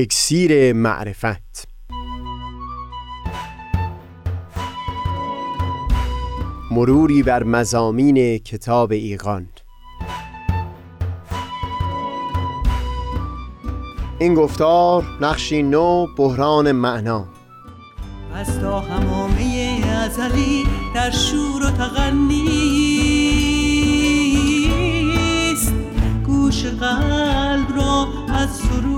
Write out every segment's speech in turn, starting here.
اکسیر معرفت. مروری بر مزامین کتاب ایقان این گفتار نقشی نو بحران معنا. از تا همامه ازلی در شور و تغنیست گوش قلب را از سروش او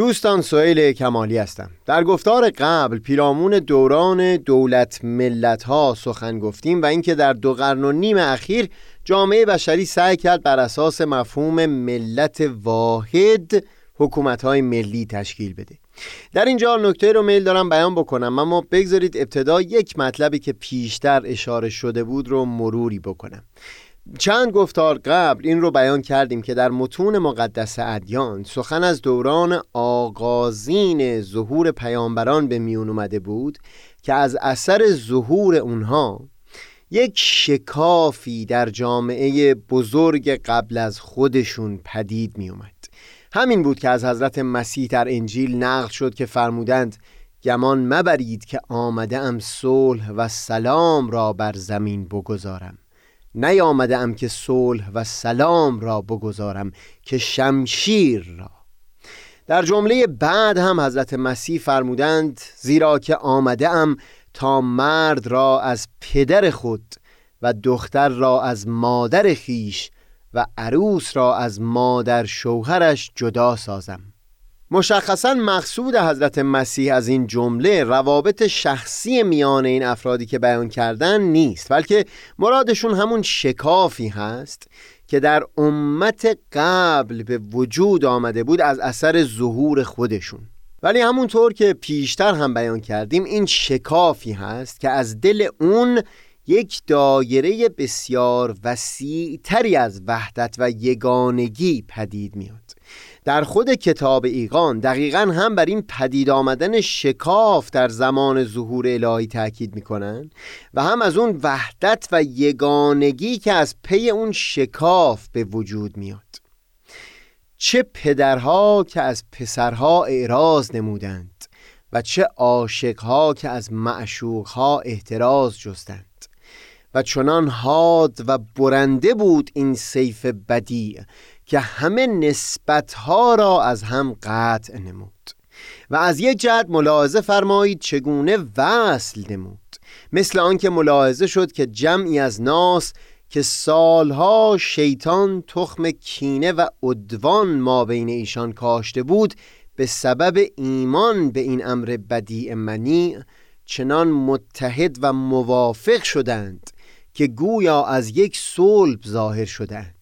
دوستان سئیل کمالی هستم. در گفتار قبل پیرامون دوران دولت ملت ها سخن گفتیم و اینکه در دو قرن و نیم اخیر جامعه بشری سعی کرد بر اساس مفهوم ملت واحد حکومت های ملی تشکیل بده. در اینجا نکته رو میل دارم بیان بکنم اما بگذارید ابتدا یک مطلبی که پیشتر اشاره شده بود رو مروری بکنم. چند گفتار قبل این رو بیان کردیم که در متون مقدس ادیان سخن از دوران آغازین ظهور پیامبران به میون اومده بود که از اثر ظهور اونها یک شکافی در جامعه بزرگ قبل از خودشون پدید می اومد همین بود که از حضرت مسیح در انجیل نقل شد که فرمودند گمان مبرید که آمده ام صلح و سلام را بر زمین بگذارم. نیامده ام که صلح و سلام را بگذارم که شمشیر را. در جمله بعد هم حضرت مسیح فرمودند زیرا که آمده ام تا مرد را از پدر خود و دختر را از مادر خیش و عروس را از مادر شوهرش جدا سازم. مشخصا مقصود حضرت مسیح از این جمله روابط شخصی میان این افرادی که بیان کردن نیست بلکه مرادشون همون شکافی هست که در امت قبل به وجود آمده بود از اثر ظهور خودشون. ولی همونطور که پیشتر هم بیان کردیم این شکافی هست که از دل اون یک دایره بسیار وسیع تری از وحدت و یگانگی پدید میاد. در خود کتاب ایقان دقیقا هم بر این پدید آمدن شکاف در زمان ظهور الهی تاکید می‌کنن و هم از اون وحدت و یگانگی که از پی اون شکاف به وجود میاد. چه پدرها که از پسرها اعراض نمودند و چه عاشقها که از معشوقها احتراز جستند. و چنان حاد و برنده بود این سیف بدی که همه نسبتها را از هم قطع نمود. و از یک جهت ملاحظه فرمایید چگونه وصل نمود. مثل آنکه ملاحظه شد که جمعی از ناس که سالها شیطان تخم کینه و عدوان ما بین ایشان کاشته بود به سبب ایمان به این امر بدیع منی چنان متحد و موافق شدند که گویا از یک صلب ظاهر شدند.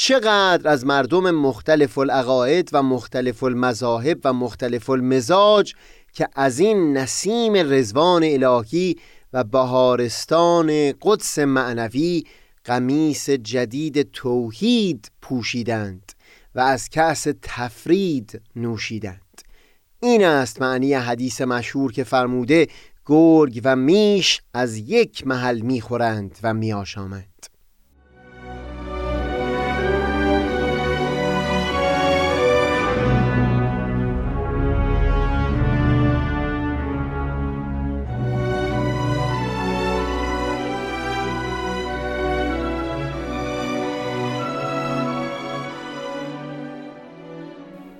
چقدر از مردم مختلف العقاید و مختلف المذاهب و مختلف المزاج که از این نسیم رزوان الهی و بهارستان قدس معنوی قمیس جدید توحید پوشیدند و از کأس تفرید نوشیدند. این است معنی حدیث مشهور که فرموده گرگ و میش از یک محل می‌خورند و میآشامند.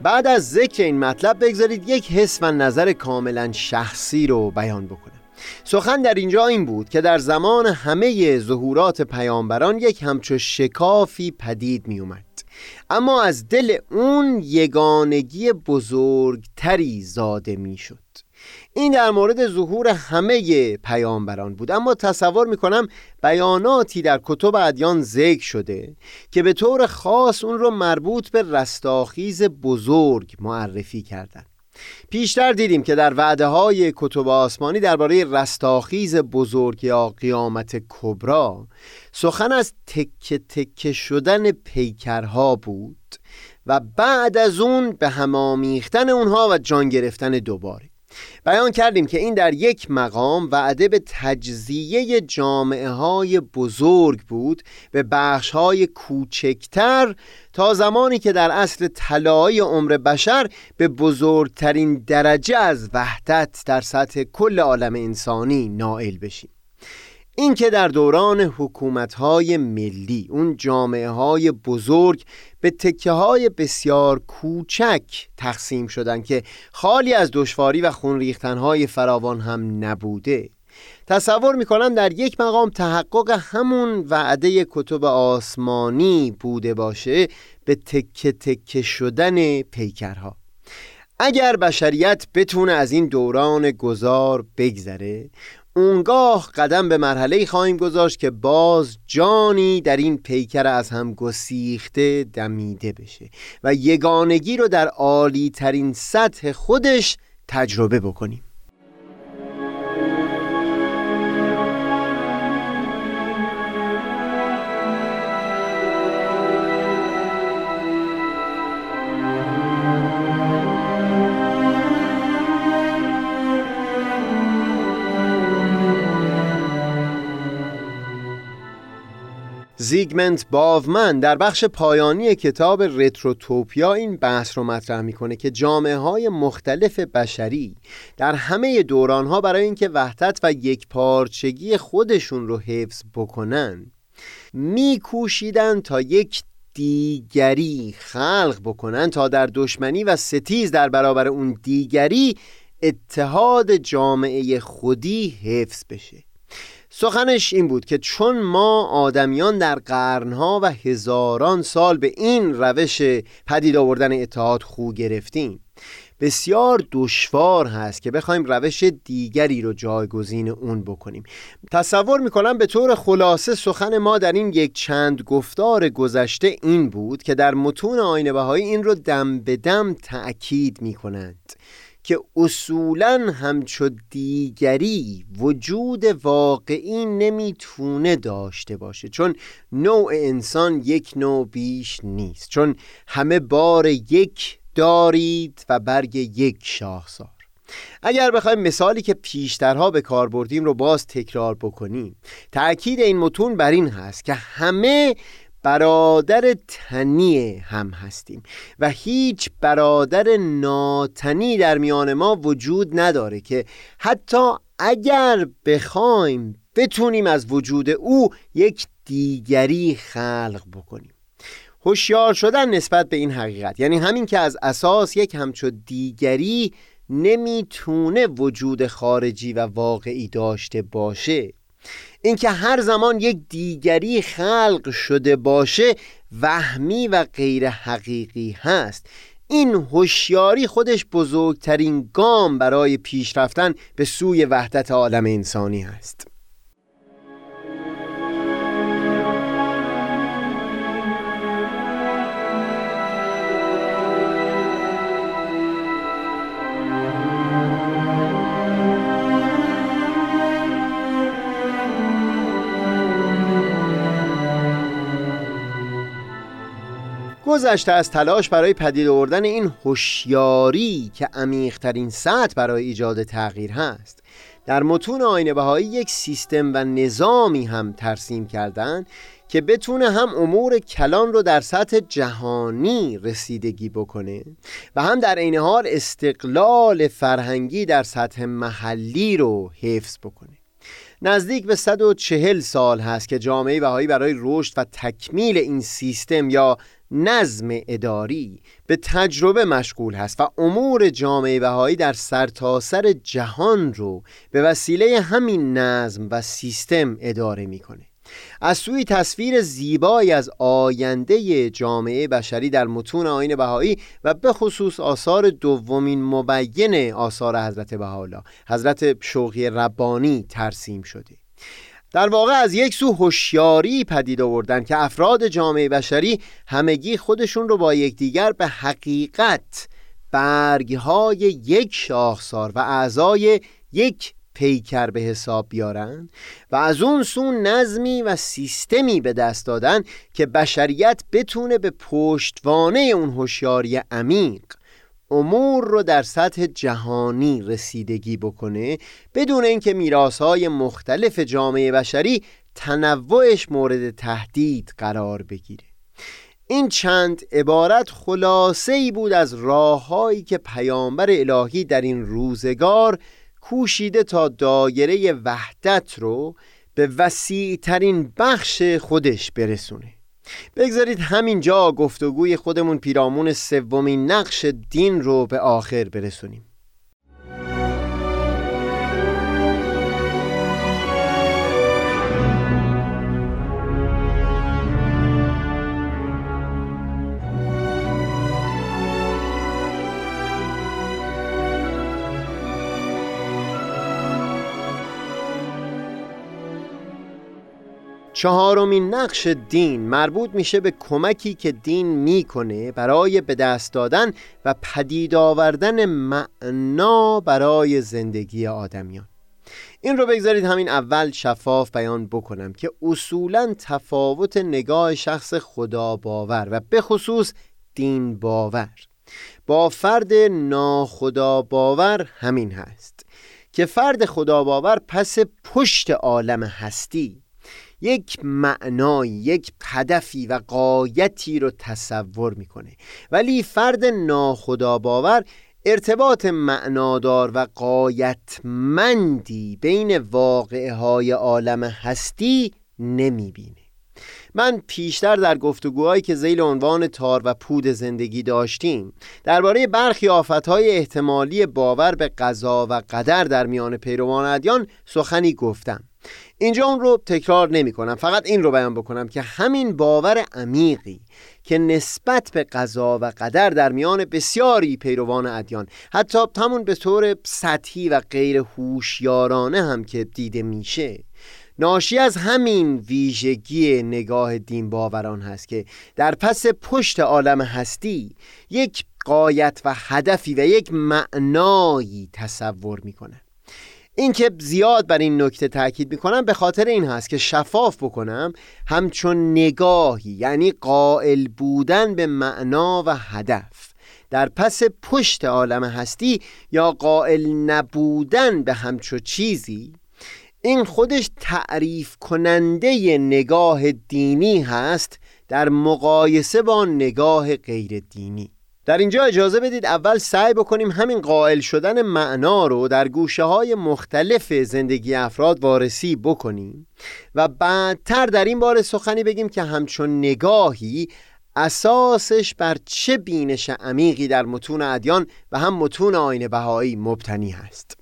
بعد از ذکر این مطلب بگذارید یک حس و نظر کاملا شخصی رو بیان بکنم. سخن در اینجا این بود که در زمان همه ظهورات پیامبران یک همچو شکافی پدید می اومد اما از دل اون یگانگی بزرگتری زاده می شد این در مورد ظهور همه پیامبران بود اما تصور می‌کنم بیاناتی در کتب ادیان ذکر شده که به طور خاص اون رو مربوط به رستاخیز بزرگ معرفی کردند. پیشتر دیدیم که در وعده های کتب آسمانی درباره رستاخیز بزرگ یا قیامت کبرا سخن از تکه تکه شدن پیکرها بود و بعد از اون به همامیختن اونها و جان گرفتن دوباره بیان کردیم که این در یک مقام وعده به تجزیه جامعه های بزرگ بود به بخش های کوچکتر تا زمانی که در اصل طلای عمر بشر به بزرگترین درجه از وحدت در سطح کل عالم انسانی نائل بشیم. این که در دوران حکومتهای ملی اون جامعه های بزرگ به تکه های بسیار کوچک تقسیم شدن که خالی از دشواری و خون های فراوان هم نبوده. تصور می‌کنم در یک مقام تحقق همون وعده کتب آسمانی بوده باشه به تکه تکه شدن پیکرها. اگر بشریت بتونه از این دوران گذار بگذره اونگاه قدم به مرحله خواهیم گذاشت که باز جانی در این پیکر از هم گسیخته دمیده بشه و یگانگی رو در عالی ترین سطح خودش تجربه بکنیم. زیگمنت باومن در بخش پایانی کتاب رتروتوپیا این بحث رو مطرح می‌کنه که جامعه های مختلف بشری در همه دوران ها برای اینکه وحدت و یک پارچگی خودشون رو حفظ بکنن میکوشیدن تا یک دیگری خلق بکنن تا در دشمنی و ستیز در برابر اون دیگری اتحاد جامعه خودی حفظ بشه. سخنش این بود که چون ما آدمیان در قرنها و هزاران سال به این روش پدید آوردن اتحاد خو گرفتیم بسیار دشوار هست که بخوایم روش دیگری رو جایگزین اون بکنیم. تصور می‌کنم به طور خلاصه سخن ما در این یک چند گفتار گذشته این بود که در متون آینه بهایی این رو دم به دم تأکید می‌کنند. که اصولا همچو دیگری وجود واقعی نمی‌تونه داشته باشه چون نوع انسان یک نوع بیش نیست چون همه بار یک دارید و برگ یک شاخسار اگر بخوایم مثالی که پیشترها به کار بردیم رو باز تکرار بکنیم تأکید این متون بر این هست که همه برادر تنی هم هستیم و هیچ برادر ناتنی در میان ما وجود نداره که حتی اگر بخوایم بتونیم از وجود او یک دیگری خلق بکنیم. هوشیار شدن نسبت به این حقیقت یعنی همین که از اساس یک همچو دیگری نمی‌تونه وجود خارجی و واقعی داشته باشه. اینکه هر زمان یک دیگری خلق شده باشه وهمی و غیر حقیقی هست. این هوشیاری خودش بزرگترین گام برای پیشرفتن به سوی وحدت عالم انسانی است گذشته از تلاش برای پدید آوردن این هوشیاری که عمیقترین سطح برای ایجاد تغییر هست. در متون آینه بهایی یک سیستم و نظامی هم ترسیم کردن که بتونه هم امور کلان رو در سطح جهانی رسیدگی بکنه و هم در عین حال استقلال فرهنگی در سطح محلی رو حفظ بکنه. نزدیک به 140 سال هست که جامعه بهایی برای رشد و تکمیل این سیستم یا نظم اداری به تجربه مشغول هست و امور جامعه بهایی در سرتاسر سر جهان رو به وسیله همین نظم و سیستم اداره می‌کنه. از سوی تصویر زیبایی از آینده جامعه بشری در متون آین بهایی و به خصوص آثار دومین مبین آثار حضرت بهاءالله حضرت شوقی ربانی ترسیم شده. در واقع از یک سو هوشیاری پدید آوردن که افراد جامعه بشری همگی خودشون رو با یکدیگر به حقیقت برگهای یک شاخسار و اعضای یک پیکر به حساب بیارن و از اون سو نظمی و سیستمی به دست دادن که بشریت بتونه به پشتوانه اون هوشیاری عمیق امور رو در سطح جهانی رسیدگی بکنه بدون اینکه میراث‌های مختلف جامعه بشری تنوعش مورد تهدید قرار بگیره. این چند عبارت خلاصه ای بود از راههایی که پیامبر الهی در این روزگار کوشیده تا دایره وحدت رو به وسیع ترین بخش خودش برسونه. بگذارید همینجا گفتگوی خودمون پیرامون سومین نقش دین رو به آخر برسونیم. چهارمین نقش دین مربوط میشه به کمکی که دین می‌کنه برای به دست دادن و پدید آوردن معنا برای زندگی آدمیان. این رو بگذارید همین اول شفاف بیان بکنم که اصولا تفاوت نگاه شخص خدا باور و به خصوص دین باور. با فرد ناخدا باور همین هست که فرد خدا باور پس پشت عالم هستی یک معنای یک هدفی و قایتی رو تصور می‌کنه. ولی فرد ناخدا باور ارتباط معنادار و قایتمندی بین واقعه های عالم هستی نمی‌بینه. من پیشتر در گفتگوهایی که زیل عنوان تار و پود زندگی داشتیم درباره برخی آفتهای احتمالی باور به قضا و قدر در میان پیروان ادیان سخنی گفتم. اینجا اون رو تکرار نمی کنم فقط این رو بیان بکنم که همین باور عمیقی که نسبت به قضا و قدر در میان بسیاری پیروان ادیان حتی همون به طور سطحی و غیر هوشیارانه هم که دیده میشه ناشی از همین ویژگی نگاه دین باوران هست که در پس پشت عالم هستی یک قایت و هدفی و یک معنایی تصور می‌کنه. این که زیاد بر این نکته تاکید می‌کنم به خاطر این هست که شفاف بکنم همچون نگاهی یعنی قائل بودن به معنا و هدف. در پس پشت عالم هستی یا قائل نبودن به همچو چیزی این خودش تعریف کننده نگاه دینی هست در مقایسه با نگاه غیر دینی. در اینجا اجازه بدید اول سعی بکنیم همین قائل شدن معنا رو در گوشه های مختلف زندگی افراد وارسی بکنیم و بعدتر در این بار سخنی بگیم که همچون نگاهی اساسش بر چه بینش عمیقی در متون ادیان و هم متون آین بهایی مبتنی هست.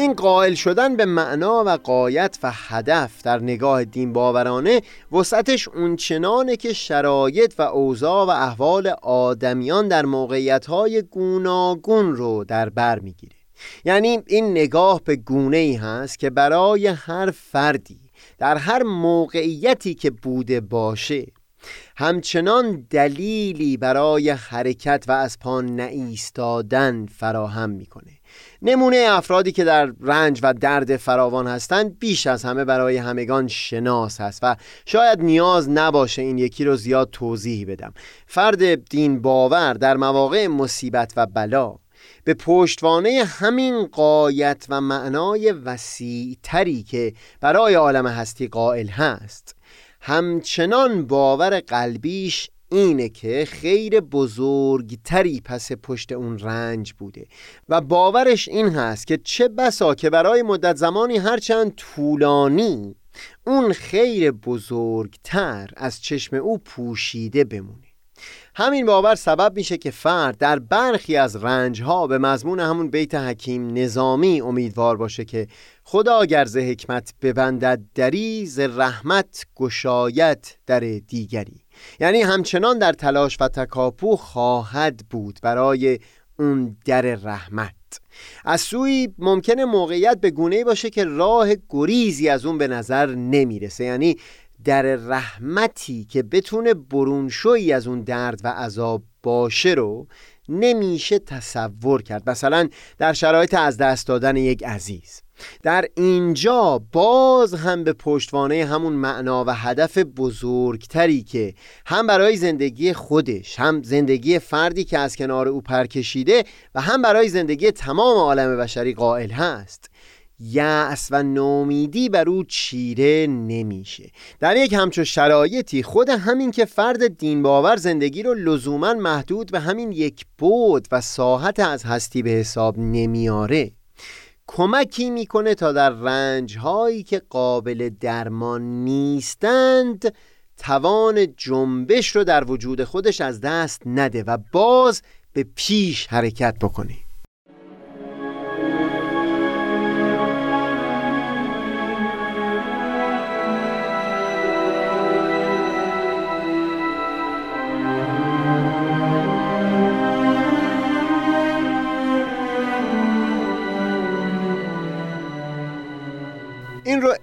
این قائل شدن به معنا و قایت و هدف در نگاه دین باورانه وسعتش اونچنانه که شرایط و اوضاع و احوال آدمیان در موقعیتهای گوناگون رو در بر می‌گیره. یعنی این نگاه به گونه ای هست که برای هر فردی در هر موقعیتی که بوده باشه همچنان دلیلی برای حرکت و از پا نایستادن فراهم می‌کنه. نمونه افرادی که در رنج و درد فراوان هستند بیش از همه برای همگان شناس هست و شاید نیاز نباشه این یکی رو زیاد توضیح بدم. فرد دین باور در مواقع مصیبت و بلا به پشتوانه همین قایت و معنای وسیع تری که برای عالم هستی قائل هست همچنان باور قلبیش اینه که خیر بزرگتری پس پشت اون رنج بوده و باورش این هست که چه بسا که برای مدت زمانی هرچند طولانی اون خیر بزرگتر از چشم او پوشیده بمونه. همین باور سبب میشه که فرد در برخی از رنجها به مضمون همون بیت حکیم نظامی امیدوار باشه که خدا گرز حکمت ببندد دری ز رحمت گشایت در دیگری. یعنی همچنان در تلاش و تکاپو خواهد بود برای اون در رحمت. از سوی ممکنه موقعیت به گونه باشه که راه گریزی از اون به نظر نمی‌رسه. یعنی در رحمتی که بتونه برونشویی از اون درد و عذاب باشه رو نمیشه تصور کرد. مثلا در شرایط از دست دادن یک عزیز. در اینجا باز هم به پشتوانه همون معنا و هدف بزرگتری که هم برای زندگی خودش هم زندگی فردی که از کنار او پرکشیده و هم برای زندگی تمام عالم بشری قائل هست. یأس و نومیدی بر او چیره نمیشه. در یک همچون شرایطی خود همین که فرد دین باور زندگی رو لزوما محدود به همین یک بود و ساحت از هستی به حساب نمیاره. کمکی می‌کنه تا در رنج هایی که قابل درمان نیستند توان جنبش رو در وجود خودش از دست نده و باز به پیش حرکت بکنه.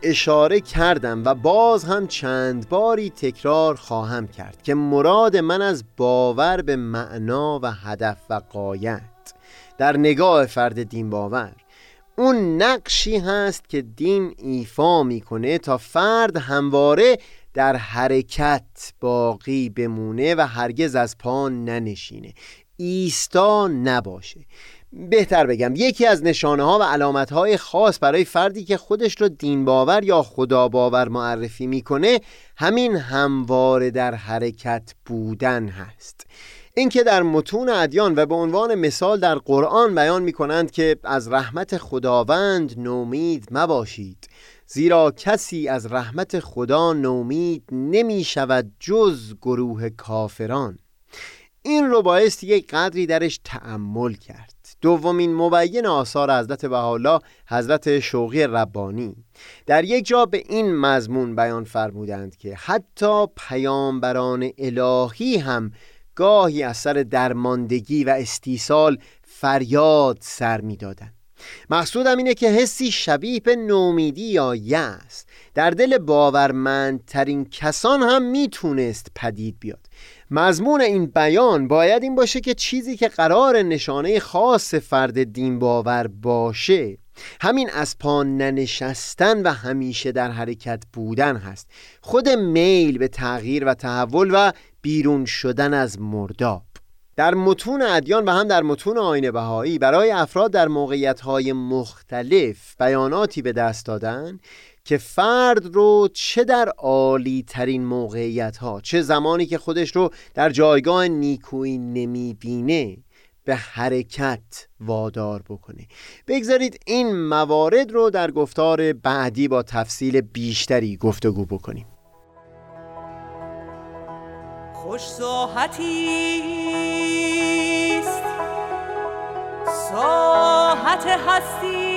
اشاره کردم و باز هم چند باری تکرار خواهم کرد که مراد من از باور به معنا و هدف و قایت در نگاه فرد دین باور. اون نقشی هست که دین ایفا می‌کنه تا فرد همواره در حرکت باقی بمونه و هرگز از پا ننشینه. ایستا نباشه. بهتر بگم. یکی از نشانه ها و علامت های خاص برای فردی که خودش رو دین باور یا خدا باور معرفی می‌کنه همین همواره در حرکت بودن هست. اینکه در متون ادیان و به عنوان مثال در قرآن بیان می کنند که از رحمت خداوند نومید مباشید. زیرا کسی از رحمت خدا نومید نمی شود جز گروه کافران. این رو بایست یک قدری درش تعمل کرد. دومین مبین آثار حضرت بهاءالله حضرت شوقی ربانی. در یک جا به این مضمون بیان فرمودند که حتی پیامبران الهی هم گاهی اثر درماندگی و استیصال فریاد سر می‌دادند. مقصودم اینه که حسی شبیه به نومیدی یا یأس. در دل باورمندترین کسان هم می‌تونست پدید بیاد. مضمون این بیان باید این باشه که چیزی که قرار نشانه خاص فرد دین باور باشه همین از پا ننشستن و همیشه در حرکت بودن هست. خود میل به تغییر و تحول و بیرون شدن از مرداب. در متون ادیان و هم در متون آین بهایی برای افراد در موقعیت مختلف بیاناتی به دست دادن که فرد رو چه در عالی ترین موقعیت ها چه زمانی که خودش رو در جایگاه نیکویی نمی‌بینه به حرکت وادار بکنه. بگذارید این موارد رو در گفتار بعدی با تفصیل بیشتری گفتگو بکنیم. خوش ساحتی ساحت هستی.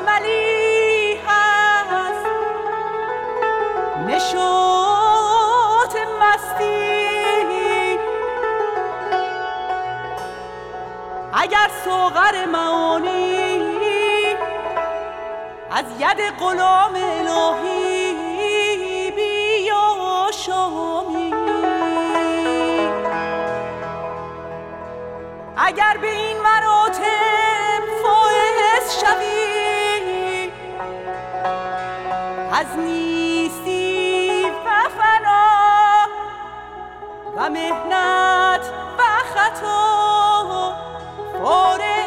و ملی هست. نشوت مستی. اگر سوغر معانی از ید غلام الهی بیا شامی اگر به از نیستی و فنا و مهنت و خطا فارغ